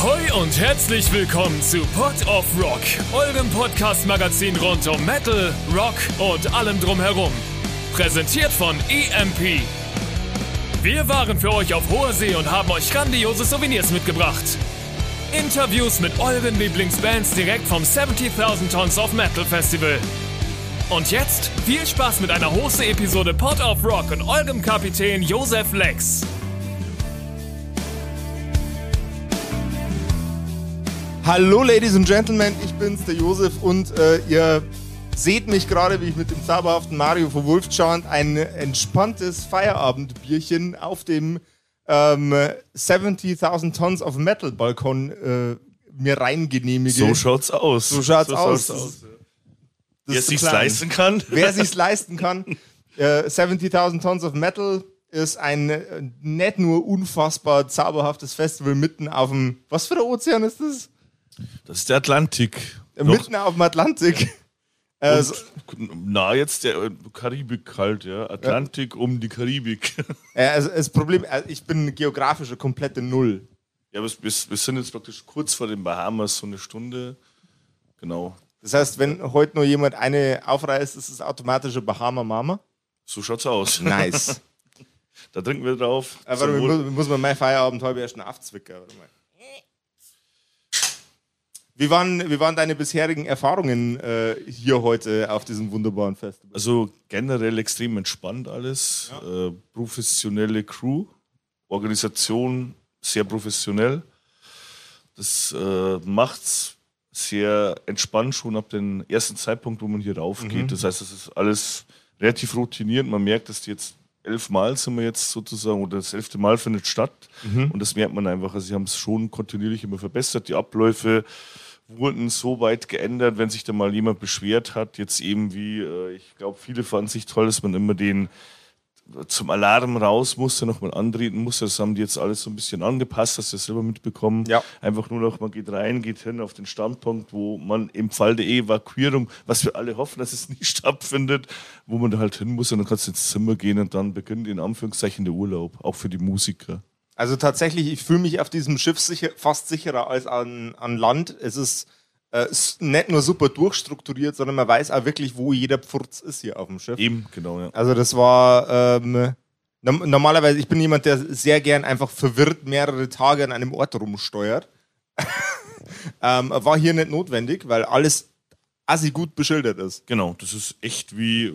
Ahoi und herzlich willkommen zu Pot of Rock, eurem Podcast-Magazin rund um Metal, Rock und allem drumherum. Präsentiert von EMP. Wir waren für euch auf hoher See und haben euch grandiose Souvenirs mitgebracht. Interviews mit euren Lieblingsbands direkt vom 70.000 Tons of Metal Festival. Und jetzt viel Spaß mit einer Hose-Episode Pot of Rock und eurem Kapitän Josef Lex. Hallo Ladies and Gentlemen, ich bin's, der Josef und äh, ihr seht mich gerade, wie ich mit dem zauberhaften Mario von Wolfschand ein entspanntes Feierabendbierchen auf dem ähm, 70.000 Tons of Metal Balkon äh, mir reingenehmige. So schaut's aus. So schaut's so aus. Schaut's aus. Das Wer sich's klein. leisten kann. Wer sich's leisten kann. Äh, 70.000 Tons of Metal ist ein äh, nicht nur unfassbar zauberhaftes Festival mitten auf dem. Was für ein Ozean ist das? Das ist der Atlantik. Mitten auf dem Atlantik. Äh, so, na, jetzt der äh, Karibik halt, ja. Atlantik um die Karibik. äh, also das Problem, äh, ich bin geografische komplette Null. ja, wir, wir, wir sind jetzt praktisch kurz vor den Bahamas, so eine Stunde. Genau. Das heißt, wenn heute nur jemand eine aufreißt, ist es automatisch eine Bahama Mama. So schaut's aus. Nice. Da trinken wir drauf. Aber muss, muss man mein Feierabend halb erst noch aufzwicken. Warte mal. Wie waren, wie waren deine bisherigen Erfahrungen äh, hier heute auf diesem wunderbaren Festival? Also generell extrem entspannt alles. Äh, professionelle Crew, Organisation sehr professionell. Das äh, macht's sehr entspannt schon ab dem ersten Zeitpunkt, wo man hier raufgeht. Das heißt, es ist alles relativ routiniert. Man merkt, dass die jetzt elfmal sind wir jetzt sozusagen, oder das elfte Mal findet statt. Und das merkt man einfach. Also sie haben es schon kontinuierlich immer verbessert. Die Abläufe wurden so weit geändert, wenn sich da mal jemand beschwert hat, jetzt eben wie, äh, ich glaube, viele fanden sich toll, dass man immer den zum Alarm raus musste, nochmal antreten musste. Das haben die jetzt alles so ein bisschen angepasst, hast du das selber mitbekommen. Ja. Einfach nur noch, man geht rein, geht hin auf den Standpunkt, wo man im Fall der Evakuierung, was wir alle hoffen, dass es nie stattfindet, wo man da halt hin muss und dann kannst du ins Zimmer gehen und dann beginnt in Anführungszeichen der Urlaub, auch für die Musiker. Also tatsächlich, ich fühle mich auf diesem Schiff sicher, fast sicherer als an, an Land. Es ist äh, nicht nur super durchstrukturiert, sondern man weiß auch wirklich, wo jeder Pfurz ist hier auf dem Schiff. Eben, genau, ja. Also das war ähm, normalerweise, ich bin jemand, der sehr gern einfach verwirrt mehrere Tage an einem Ort rumsteuert. ähm, war hier nicht notwendig, weil alles assi gut beschildert ist. Genau, das ist echt wie,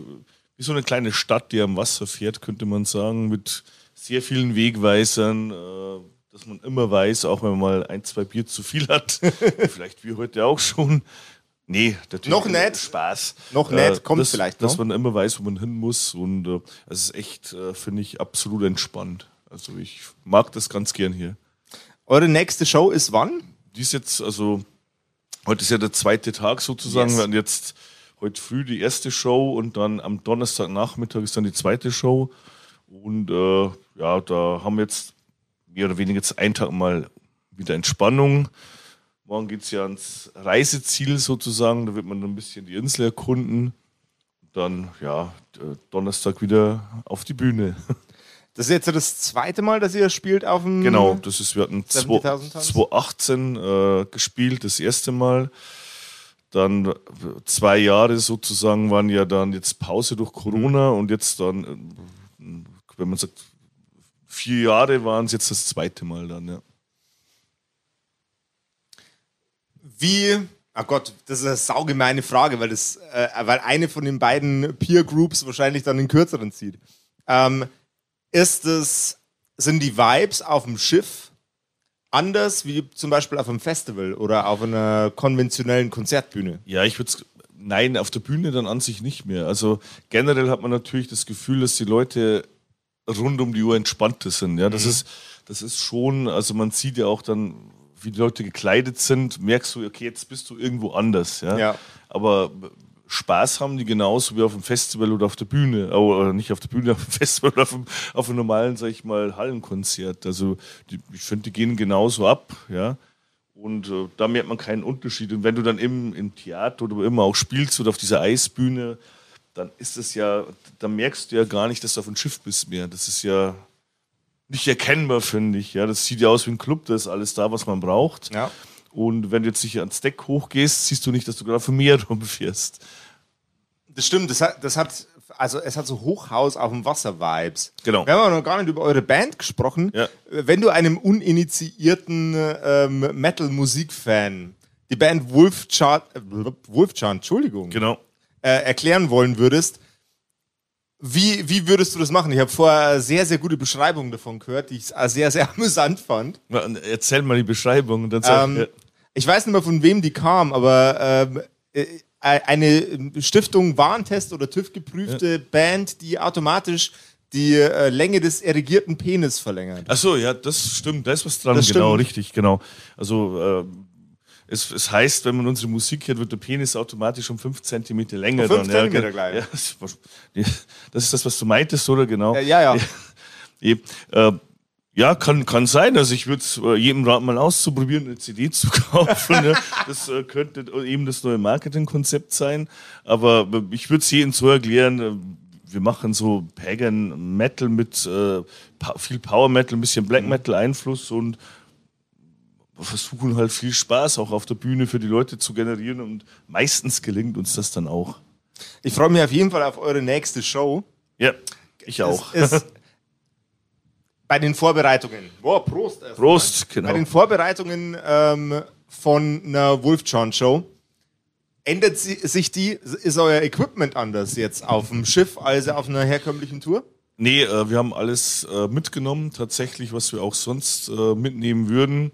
wie so eine kleine Stadt, die am Wasser fährt, könnte man sagen, mit sehr vielen Wegweisern, äh, dass man immer weiß, auch wenn man mal ein, zwei Bier zu viel hat, vielleicht wie heute auch schon. Nee, natürlich Noch nicht. Spaß. Noch nicht, kommt dass, vielleicht Dass noch. man immer weiß, wo man hin muss und äh, es ist echt, äh, finde ich, absolut entspannt. Also ich mag das ganz gern hier. Eure nächste Show ist wann? Die ist jetzt, also, heute ist ja der zweite Tag sozusagen. Yes. Wir hatten jetzt heute früh die erste Show und dann am Donnerstagnachmittag ist dann die zweite Show. Und äh, ja, da haben wir jetzt mehr oder weniger jetzt einen Tag mal wieder Entspannung. Morgen geht es ja ans Reiseziel sozusagen. Da wird man ein bisschen die Insel erkunden. Dann, ja, Donnerstag wieder auf die Bühne. Das ist jetzt das zweite Mal, dass ihr spielt auf dem. Genau, das ist, wir hatten 70.000 Tons? 2018 äh, gespielt, das erste Mal. Dann äh, zwei Jahre sozusagen waren ja dann jetzt Pause durch Corona und jetzt dann, äh, wenn man sagt, vier Jahre waren es jetzt das zweite Mal dann, ja. Wie. Ah Gott, das ist eine saugemeine Frage, weil, das, äh, weil eine von den beiden Peer Groups wahrscheinlich dann den kürzeren zieht. Ähm, ist es, sind die Vibes auf dem Schiff anders wie zum Beispiel auf einem Festival oder auf einer konventionellen Konzertbühne? Ja, ich würde nein, auf der Bühne dann an sich nicht mehr. Also generell hat man natürlich das Gefühl, dass die Leute rund um die Uhr entspannter sind. Ja, das ist, das ist schon, also man sieht ja auch dann, wie die Leute gekleidet sind, merkst du, okay, jetzt bist du irgendwo anders. Ja. Ja. Aber Spaß haben die genauso wie auf dem Festival oder auf der Bühne. Oh, Oder nicht auf der Bühne, auf dem Festival oder auf, dem, auf einem normalen, sag ich mal, Hallenkonzert. Also die, ich finde, die gehen genauso ab, ja. Und äh, da merkt man keinen Unterschied. Und wenn du dann im, im Theater oder wo immer auch spielst oder auf dieser Eisbühne, dann ist es ja, dann merkst du ja gar nicht, dass du auf dem Schiff bist mehr. Das ist ja, nicht erkennbar, finde ich. Ja, das sieht ja aus wie ein Club, da ist alles da, was man braucht. Ja. Und wenn du jetzt hier ans Deck hochgehst, siehst du nicht, dass du gerade vom Meer rumfährst. Das stimmt, das hat, das hat, also es hat so Hochhaus auf dem Wasser-Vibes. Genau. Wir haben aber noch gar nicht über eure Band gesprochen. Ja. Wenn du einem uninitiierten ähm, Metal-Musik-Fan die Band Wolfchart, äh, Wolfchant, Entschuldigung, Genau. Äh, erklären wollen würdest, wie, wie würdest du das machen? Ich habe vorher sehr, sehr gute Beschreibungen davon gehört, die ich sehr, sehr amüsant fand. Na, Erzähl mal die Beschreibung und dann sag Ähm, ja. Ich weiß nicht mehr, von wem die kam, aber ähm, äh, eine Stiftung Warentest oder TÜV geprüfte Band, die automatisch die äh, Länge des erigierten Penis verlängert. Ach so, ja, das stimmt, da ist was dran, Das genau, stimmt. richtig, genau. Also äh, es, es heißt, wenn man unsere Musik hört, wird der Penis automatisch um 5 cm länger. Um fünf dann, Zentimeter ja, gleich. Ja, das, ist- das was du meintest, oder genau? Äh, ja, ja. Eben, äh, ja, kann, kann sein. Also ich würde äh, jedem raten, mal auszuprobieren, eine CD zu kaufen. ja. Das äh, könnte eben das neue Marketingkonzept sein. Aber ich würde es jedem so erklären, wir machen so Pagan Metal mit äh, viel Power Metal, ein bisschen Black Metal Einfluss und versuchen halt viel Spaß auch auf der Bühne für die Leute zu generieren und meistens gelingt uns das dann auch. Ich freue mich auf jeden Fall auf eure nächste Show. Ja, ich auch. Es ist bei den Vorbereitungen. Boah, Prost. erst mal. Prost, genau. Bei den Vorbereitungen ähm, von einer Wolfchan-Show ändert sie, sich die, ist euer Equipment anders jetzt auf dem Schiff als auf einer herkömmlichen Tour? Nee, äh, wir haben alles äh, mitgenommen. Tatsächlich, was wir auch sonst äh, mitnehmen würden,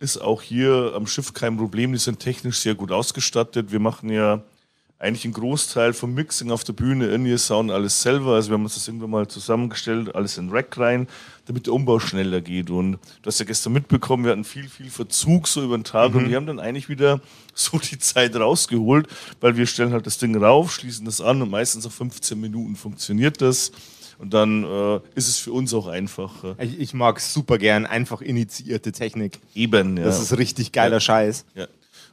ist auch hier am Schiff kein Problem. Die sind technisch sehr gut ausgestattet. Wir machen ja eigentlich einen Großteil vom Mixing auf der Bühne, in Sound, alles selber. Also wir haben uns das irgendwann mal zusammengestellt, alles in Rack rein, damit der Umbau schneller geht. Und du hast ja gestern mitbekommen, wir hatten viel, viel Verzug so über den Tag und wir haben dann eigentlich wieder so die Zeit rausgeholt, weil wir stellen halt das Ding rauf, schließen das an und meistens auf 15 Minuten funktioniert das. Und dann äh, ist es für uns auch einfach. Äh, Ich, ich mag super gern einfach initiierte Technik. eben, ja. Das ist richtig geiler Scheiß. Ja.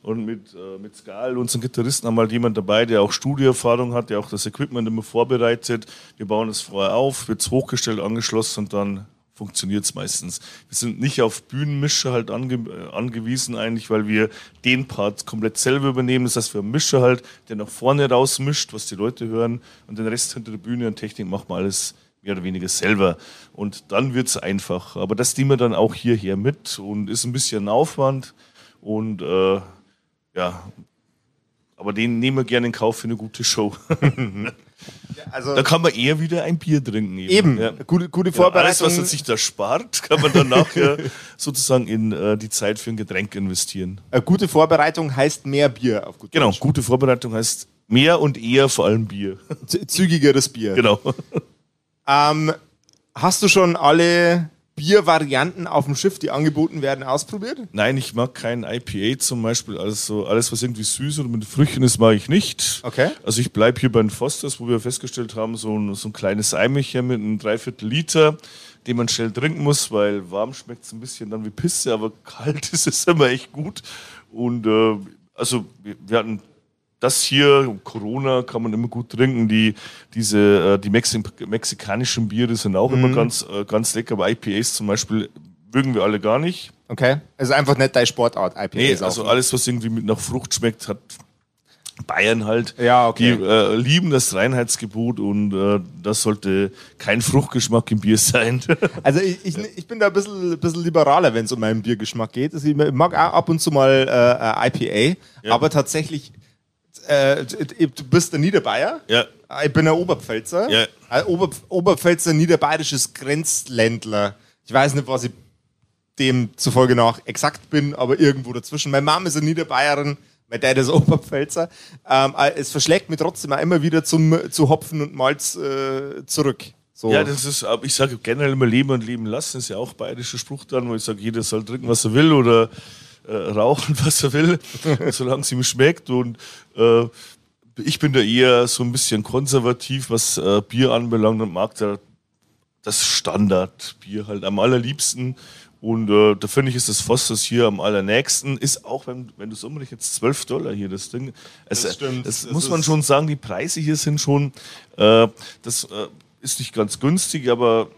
Und mit, äh, mit Skal, unseren Gitarristen, haben wir halt jemand dabei, der auch Studioerfahrung hat, der auch das Equipment immer vorbereitet. Wir bauen es vorher auf, wird es hochgestellt, angeschlossen und dann funktioniert es meistens. Wir sind nicht auf Bühnenmischer halt ange äh, angewiesen eigentlich, weil wir den Part komplett selber übernehmen. Das heißt, wir haben Mischer halt, der nach vorne rausmischt, was die Leute hören und den Rest hinter der Bühne und Technik machen wir alles mehr oder weniger selber. Und dann wird es einfach. Aber das nehmen wir dann auch hierher mit und ist ein bisschen Aufwand. Und äh, ja, aber den nehmen wir gerne in Kauf für eine gute Show. Also da kann man eher wieder ein Bier trinken. eben, Ja. gute, gute Ja, alles, Vorbereitung. was er sich da spart, kann man dann nachher sozusagen in äh, die Zeit für ein Getränk investieren. äh, gute Vorbereitung heißt mehr Bier auf gut Genau, Deutsch. gute Vorbereitung heißt mehr und eher vor allem Bier. Z- Zügigeres Bier. genau. Ähm, hast du schon alle Biervarianten auf dem Schiff, die angeboten werden, ausprobiert? Nein, ich mag kein IPA zum Beispiel. Also alles, was irgendwie süß oder mit Früchten ist, mag ich nicht. Okay. Also ich bleibe hier bei den Fosters, wo wir festgestellt haben, so ein, so ein kleines Eimerchen mit einem Dreiviertel Liter, den man schnell trinken muss, weil warm schmeckt es ein bisschen dann wie Pisse, aber kalt ist es immer echt gut. Und äh, also wir, wir hatten das hier, Corona kann man immer gut trinken. Die, diese, äh, die Mexi mexikanischen Biere sind auch immer ganz, äh, ganz lecker, aber IPAs zum Beispiel mögen wir alle gar nicht. Okay. Also einfach nicht deine Sportart, IPA Nee, also auch. alles, was irgendwie mit nach Frucht schmeckt, hat Bayern halt. Ja, okay. Die äh, lieben das Reinheitsgebot und äh, das sollte kein Fruchtgeschmack im Bier sein. Also ich, ich, ich bin da ein bisschen, bisschen liberaler, wenn es um meinen Biergeschmack geht. Also ich mag auch ab und zu mal äh, äh, IPA, Ja. aber tatsächlich, äh, du bist der Niederbayer. ja, Ich bin ein Oberpfälzer. Ja. Ein Ober, Oberpfälzer niederbayerisches Grenzländler. Ich weiß nicht, was ich demzufolge nach exakt bin, aber irgendwo dazwischen. Meine Mama ist eine Niederbayerin, mein Dad ist Oberpfälzer. Ähm, äh, es verschlägt mich trotzdem auch immer wieder zum, zu Hopfen und Malz äh, zurück. So. ja, das ist, ich sage generell immer leben und leben lassen, ist ja auch bayerischer Spruch dann, wo ich sage, jeder soll trinken, was er will oder äh, rauchen, was er will, solange es ihm schmeckt. Und äh, ich bin da eher so ein bisschen konservativ, was äh, Bier anbelangt und mag da das Standardbier halt am allerliebsten. Und äh, da finde ich, ist das Fosters hier am allernächsten. Ist auch, wenn, wenn du es umrechnest, 12 Dollar hier das Ding. Es, Das stimmt. Das, Das muss man schon sagen, die Preise hier sind schon, äh, das äh, ist nicht ganz günstig, aber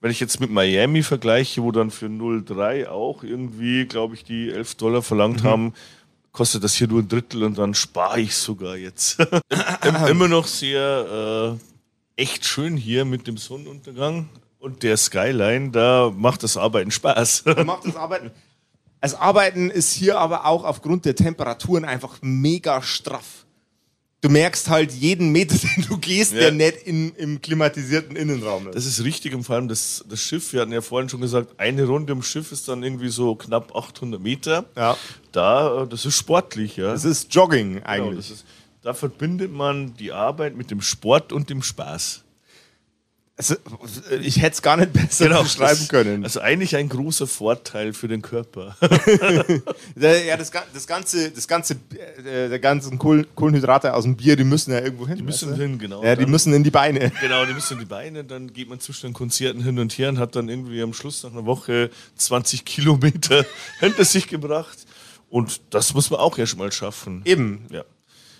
wenn ich jetzt mit Miami vergleiche, wo dann für 0,3 auch irgendwie, glaube ich, die 11 Dollar verlangt mhm. haben, kostet das hier nur ein Drittel und dann spare ich sogar jetzt. Immer noch sehr äh, echt schön hier mit dem Sonnenuntergang und der Skyline, da macht das Arbeiten Spaß. Da macht das Arbeiten. Das Arbeiten ist hier aber auch aufgrund der Temperaturen einfach mega straff du merkst halt jeden Meter, den du gehst, ja. der nicht in, im klimatisierten Innenraum ist. Das ist richtig und vor allem das, das Schiff, wir hatten ja vorhin schon gesagt, eine Runde im Schiff ist dann irgendwie so knapp 800 Meter. Ja. Da, das ist sportlich, ja. Das ist Jogging genau, eigentlich. Genau, ist, da verbindet man die Arbeit mit dem Sport und dem Spaß. Also, ich hätte es gar nicht besser genau, beschreiben können. Also eigentlich ein großer Vorteil für den Körper. ja, das, das, ganze, das ganze, äh, der ganzen Kohlenhydrate aus dem Bier, die müssen ja irgendwo hin. Die müssen hin, genau. Ja, die dann, müssen in die Beine. Genau, die müssen in die Beine. Dann geht man zwischen den Konzerten hin und her und hat dann irgendwie am Schluss nach einer Woche 20 Kilometer hinter sich gebracht. Und das muss man auch erst mal schaffen. Eben. Ja.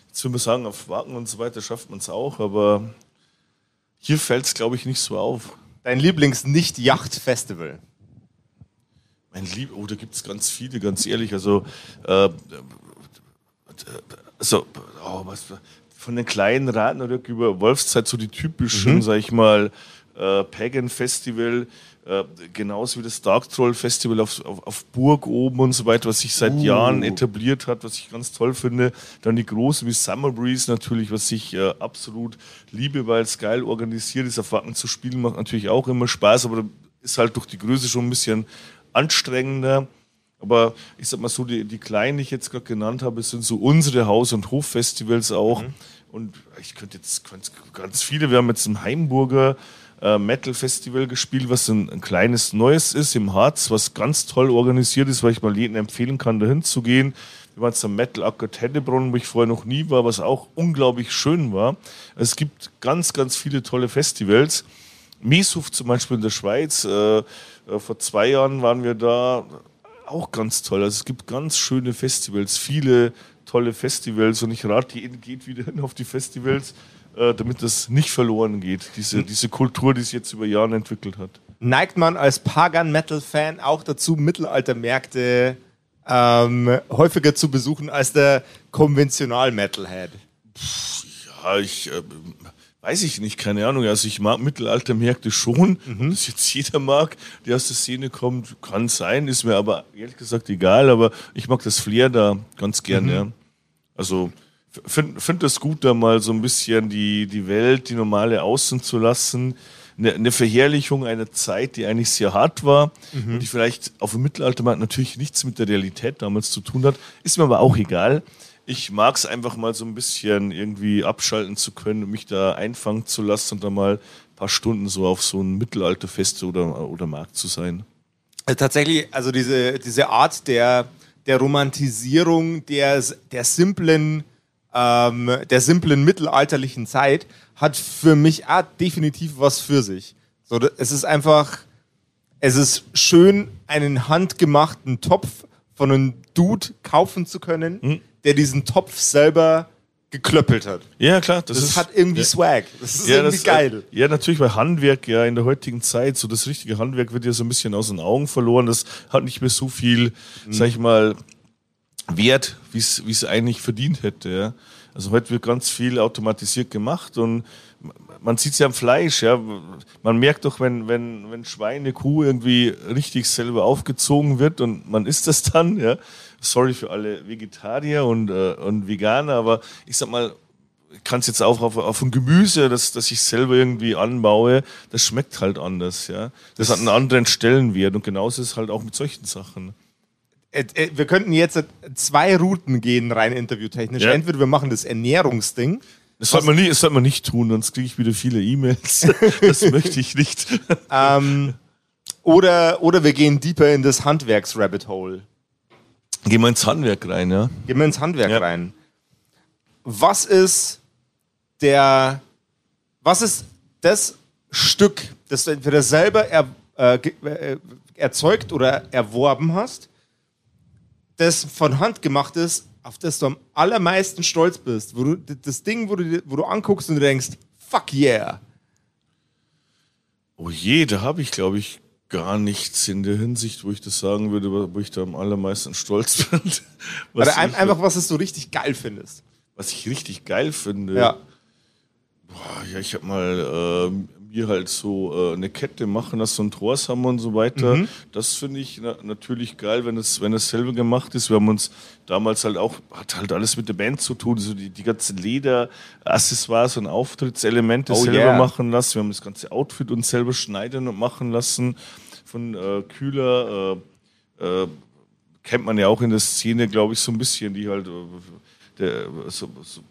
Jetzt würde man sagen, auf Wagen und so weiter schafft man es auch, aber hier fällt es, glaube ich, nicht so auf. Dein Lieblings-Nicht-Yacht-Festival? Mein Lieb, oh, da gibt es ganz viele, ganz ehrlich. Also, äh, also oh, was, von den kleinen Radnerrück über Wolfszeit so die typischen, mhm. sag ich mal, äh, Pagan Festival, äh, genauso wie das Dark Troll Festival auf, auf, auf, Burg oben und so weiter, was sich seit uh. Jahren etabliert hat, was ich ganz toll finde. Dann die großen wie Summer Breeze natürlich, was ich äh, absolut liebe, weil es geil organisiert ist. Auf Wacken zu spielen macht natürlich auch immer Spaß, aber ist halt durch die Größe schon ein bisschen anstrengender. Aber ich sag mal so, die, die kleinen, die ich jetzt gerade genannt habe, sind so unsere Haus- und Hoffestivals auch. Mhm. Und ich könnte jetzt ganz, ganz viele, wir haben jetzt im Heimburger äh, Metal Festival gespielt, was ein, ein, kleines Neues ist im Harz, was ganz toll organisiert ist, weil ich mal jedem empfehlen kann, dahin zu gehen. Wir waren zum Metal Acker Tennebronn, wo ich vorher noch nie war, was auch unglaublich schön war. Es gibt ganz, ganz viele tolle Festivals. Mieshof zum Beispiel in der Schweiz. Äh, äh, vor zwei Jahren waren wir da. Auch ganz toll. Also es gibt ganz schöne Festivals, viele tolle Festivals und ich rate jeden, geht wieder hin auf die Festivals äh, damit das nicht verloren geht, diese, hm. diese Kultur, die sich jetzt über Jahre entwickelt hat. Neigt man als Pagan-Metal-Fan auch dazu, Mittelaltermärkte ähm, häufiger zu besuchen als der Konventional-Metalhead? Ja, ich äh, weiß ich nicht, keine Ahnung. Also ich mag Mittelaltermärkte schon. Mhm. Dass jetzt jeder mag, der aus der Szene kommt, kann sein, ist mir aber ehrlich gesagt egal. Aber ich mag das Flair da ganz gern, mhm. ja. Also finde find es gut, da mal so ein bisschen die, die Welt, die normale außen zu lassen. Eine, eine Verherrlichung einer Zeit, die eigentlich sehr hart war mhm. und die vielleicht auf dem Mittelaltermarkt natürlich nichts mit der Realität damals zu tun hat. Ist mir aber auch egal. Ich mag es einfach mal so ein bisschen irgendwie abschalten zu können, mich da einfangen zu lassen und da mal ein paar Stunden so auf so ein Mittelalterfest oder, oder Markt zu sein. Äh, tatsächlich, also diese, diese Art der, der Romantisierung der, der simplen ähm, der simplen mittelalterlichen Zeit hat für mich auch definitiv was für sich. So, es ist einfach, es ist schön, einen handgemachten Topf von einem Dude kaufen zu können, mhm. der diesen Topf selber geklöppelt hat. Ja, klar. Das, das ist, hat irgendwie ja. Swag. Das ist ja, irgendwie das, geil. Ja, natürlich, weil Handwerk ja in der heutigen Zeit, so das richtige Handwerk wird ja so ein bisschen aus den Augen verloren. Das hat nicht mehr so viel, mhm. sag ich mal, Wert, wie es eigentlich verdient hätte. Ja. Also heute wird ganz viel automatisiert gemacht und man sieht es ja am Fleisch. Ja. Man merkt doch, wenn, wenn, wenn Schweine, Kuh irgendwie richtig selber aufgezogen wird und man isst das dann. Ja. Sorry für alle Vegetarier und, äh, und Veganer, aber ich sag mal, ich kann es jetzt auch auf, auf ein Gemüse, das, das ich selber irgendwie anbaue, das schmeckt halt anders. Ja. Das, das hat einen anderen Stellenwert und genauso ist es halt auch mit solchen Sachen. Äh, äh, wir könnten jetzt zwei Routen gehen, rein interviewtechnisch. Ja. Entweder wir machen das Ernährungsding. Das sollte man, nie, das sollte man nicht tun, sonst kriege ich wieder viele E-Mails. das möchte ich nicht. ähm, oder, oder wir gehen deeper in das Handwerks-Rabbit Hole. Gehen wir ins Handwerk rein, ja? Gehen wir ins Handwerk ja. rein. Was ist der, was ist das Stück, das du entweder selber er, äh, äh erzeugt oder erworben hast, das von Hand gemacht ist, auf das du am allermeisten stolz bist. Wo du, das Ding, wo du, wo du anguckst und du denkst, fuck yeah. Oh je, da habe ich, glaube ich, gar nichts in der Hinsicht, wo ich das sagen würde, wo ich da am allermeisten stolz bin. Was Oder ein, einfach, was du richtig geil findest. Was ich richtig geil finde. Ja. Boah, ja, ich habe mal äh, mir halt so äh, eine Kette machen lassen, so ein Torshammer und so weiter. Mhm. Das finde ich na natürlich geil, wenn es, wenn es selber gemacht ist. Wir haben uns damals halt auch, hat halt alles mit der Band zu tun, so die, die ganzen Lederaccessoires und Auftrittselemente oh, selber yeah. machen lassen. Wir haben das ganze Outfit uns selber schneiden und machen lassen von äh, Kühler. Äh, äh, kennt man ja auch in der Szene, glaube ich, so ein bisschen, die halt äh, der, so, so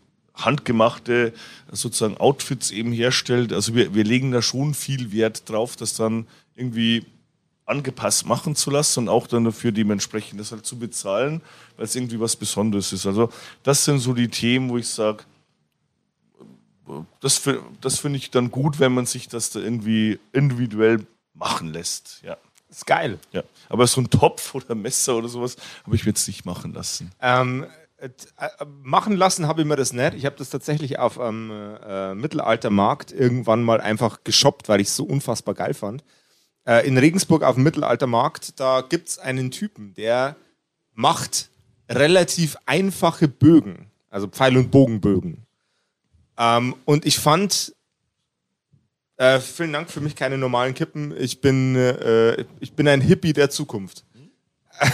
handgemachte sozusagen Outfits eben herstellt. Also wir, wir legen da schon viel Wert drauf, das dann irgendwie angepasst machen zu lassen und auch dann dafür dementsprechend das halt zu bezahlen, weil es irgendwie was Besonderes ist. Also das sind so die Themen, wo ich sage, das, das finde ich dann gut, wenn man sich das da irgendwie individuell machen lässt. Ja. ist geil. Ja. Aber so ein Topf oder Messer oder sowas habe ich mir jetzt nicht machen lassen. Ähm, äh, machen lassen habe ich mir das nicht. Ich habe das tatsächlich auf einem äh, Mittelaltermarkt irgendwann mal einfach geshoppt, weil ich es so unfassbar geil fand. Äh, in Regensburg auf dem Mittelaltermarkt, da gibt es einen Typen, der macht relativ einfache Bögen, also Pfeil- und Bogenbögen. Ähm, und ich fand, äh, vielen Dank für mich keine normalen Kippen. Ich bin, äh, ich bin ein Hippie der Zukunft.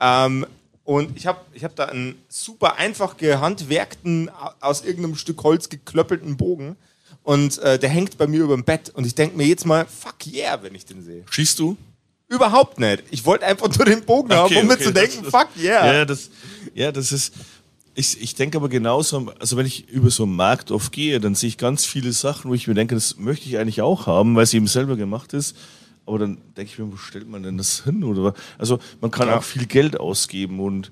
ähm, und ich habe ich hab da einen super einfach gehandwerkten, aus irgendeinem Stück Holz geklöppelten Bogen. Und äh, der hängt bei mir über dem Bett. Und ich denke mir jetzt mal, fuck yeah, wenn ich den sehe. Schießt du? Überhaupt nicht. Ich wollte einfach nur den Bogen okay, haben, um okay, mir zu denken, das, fuck yeah. Ja, das, ja, das ist. Ich, ich denke aber genauso, also wenn ich über so einen Markt oft gehe, dann sehe ich ganz viele Sachen, wo ich mir denke, das möchte ich eigentlich auch haben, weil es eben selber gemacht ist. Aber dann denke ich mir, wo stellt man denn das hin? Oder also man kann ja. auch viel Geld ausgeben und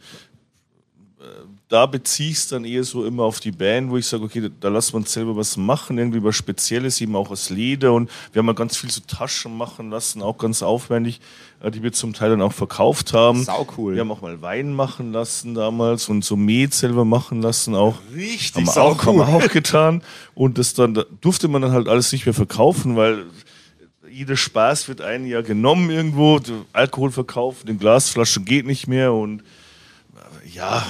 äh, da beziehe ich es dann eher so immer auf die Band, wo ich sage, okay, da, da lassen wir uns selber was machen, irgendwie was Spezielles, eben auch aus Leder und wir haben mal ganz viel so Taschen machen lassen, auch ganz aufwendig, äh, die wir zum Teil dann auch verkauft haben. Sau cool. Wir haben auch mal Wein machen lassen damals und so Met selber machen lassen auch. Richtig haben sau auch, cool. Haben wir auch getan und das dann da durfte man dann halt alles nicht mehr verkaufen, weil jeder Spaß wird einen ja genommen irgendwo. Alkohol verkaufen, den Glasflaschen geht nicht mehr und äh, ja,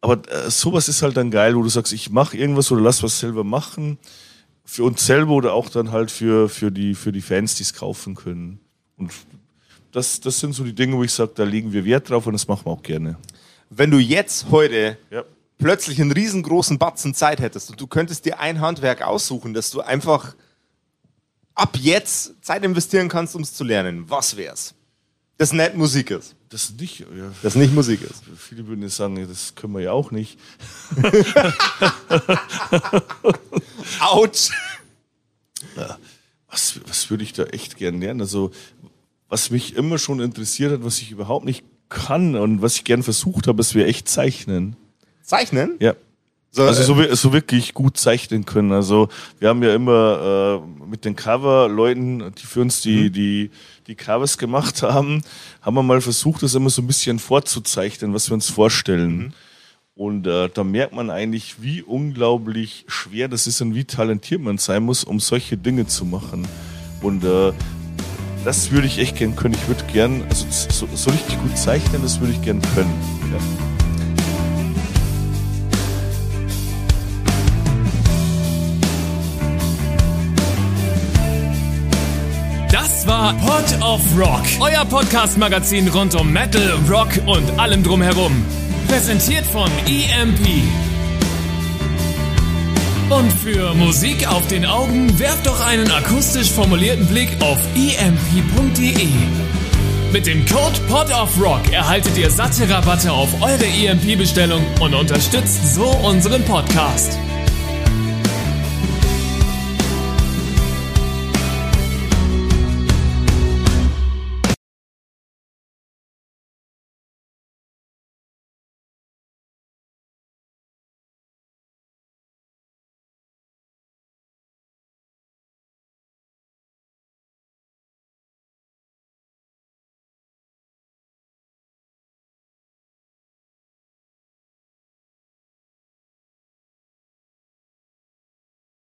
aber äh, sowas ist halt dann geil, wo du sagst, ich mache irgendwas oder lass was selber machen. Für uns selber oder auch dann halt für, für, die, für die Fans, die es kaufen können. Und das, das sind so die Dinge, wo ich sage, da legen wir Wert drauf und das machen wir auch gerne. Wenn du jetzt heute ja. plötzlich einen riesengroßen Batzen Zeit hättest und du könntest dir ein Handwerk aussuchen, dass du einfach ab jetzt Zeit investieren kannst, um es zu lernen, was wär's? Das nicht Musik ist. Das nicht, ja. Das nicht Musik ist. Viele würden jetzt sagen, das können wir ja auch nicht. Autsch! Ja, was, was würde ich da echt gern lernen? Also, was mich immer schon interessiert hat, was ich überhaupt nicht kann und was ich gern versucht habe, ist wir echt zeichnen. Zeichnen? Ja. So, also so, so, wirklich gut zeichnen können. Also wir haben ja immer äh, mit den Cover-Leuten, die für uns die, mhm. die, die Covers gemacht haben, haben wir mal versucht, das immer so ein bisschen vorzuzeichnen, was wir uns vorstellen. Mhm. Und äh, da merkt man eigentlich, wie unglaublich schwer das ist und wie talentiert man sein muss, um solche Dinge zu machen. Und äh, das würde ich echt gern können. Ich würde gern, also so, so richtig gut zeichnen, das würde ich gern können. Ja. War Pod of Rock, euer Podcast-Magazin rund um Metal, Rock und allem drumherum. Präsentiert von EMP. Und für Musik auf den Augen werft doch einen akustisch formulierten Blick auf emp.de. Mit dem Code Pod of Rock erhaltet ihr satte Rabatte auf eure EMP-Bestellung und unterstützt so unseren Podcast.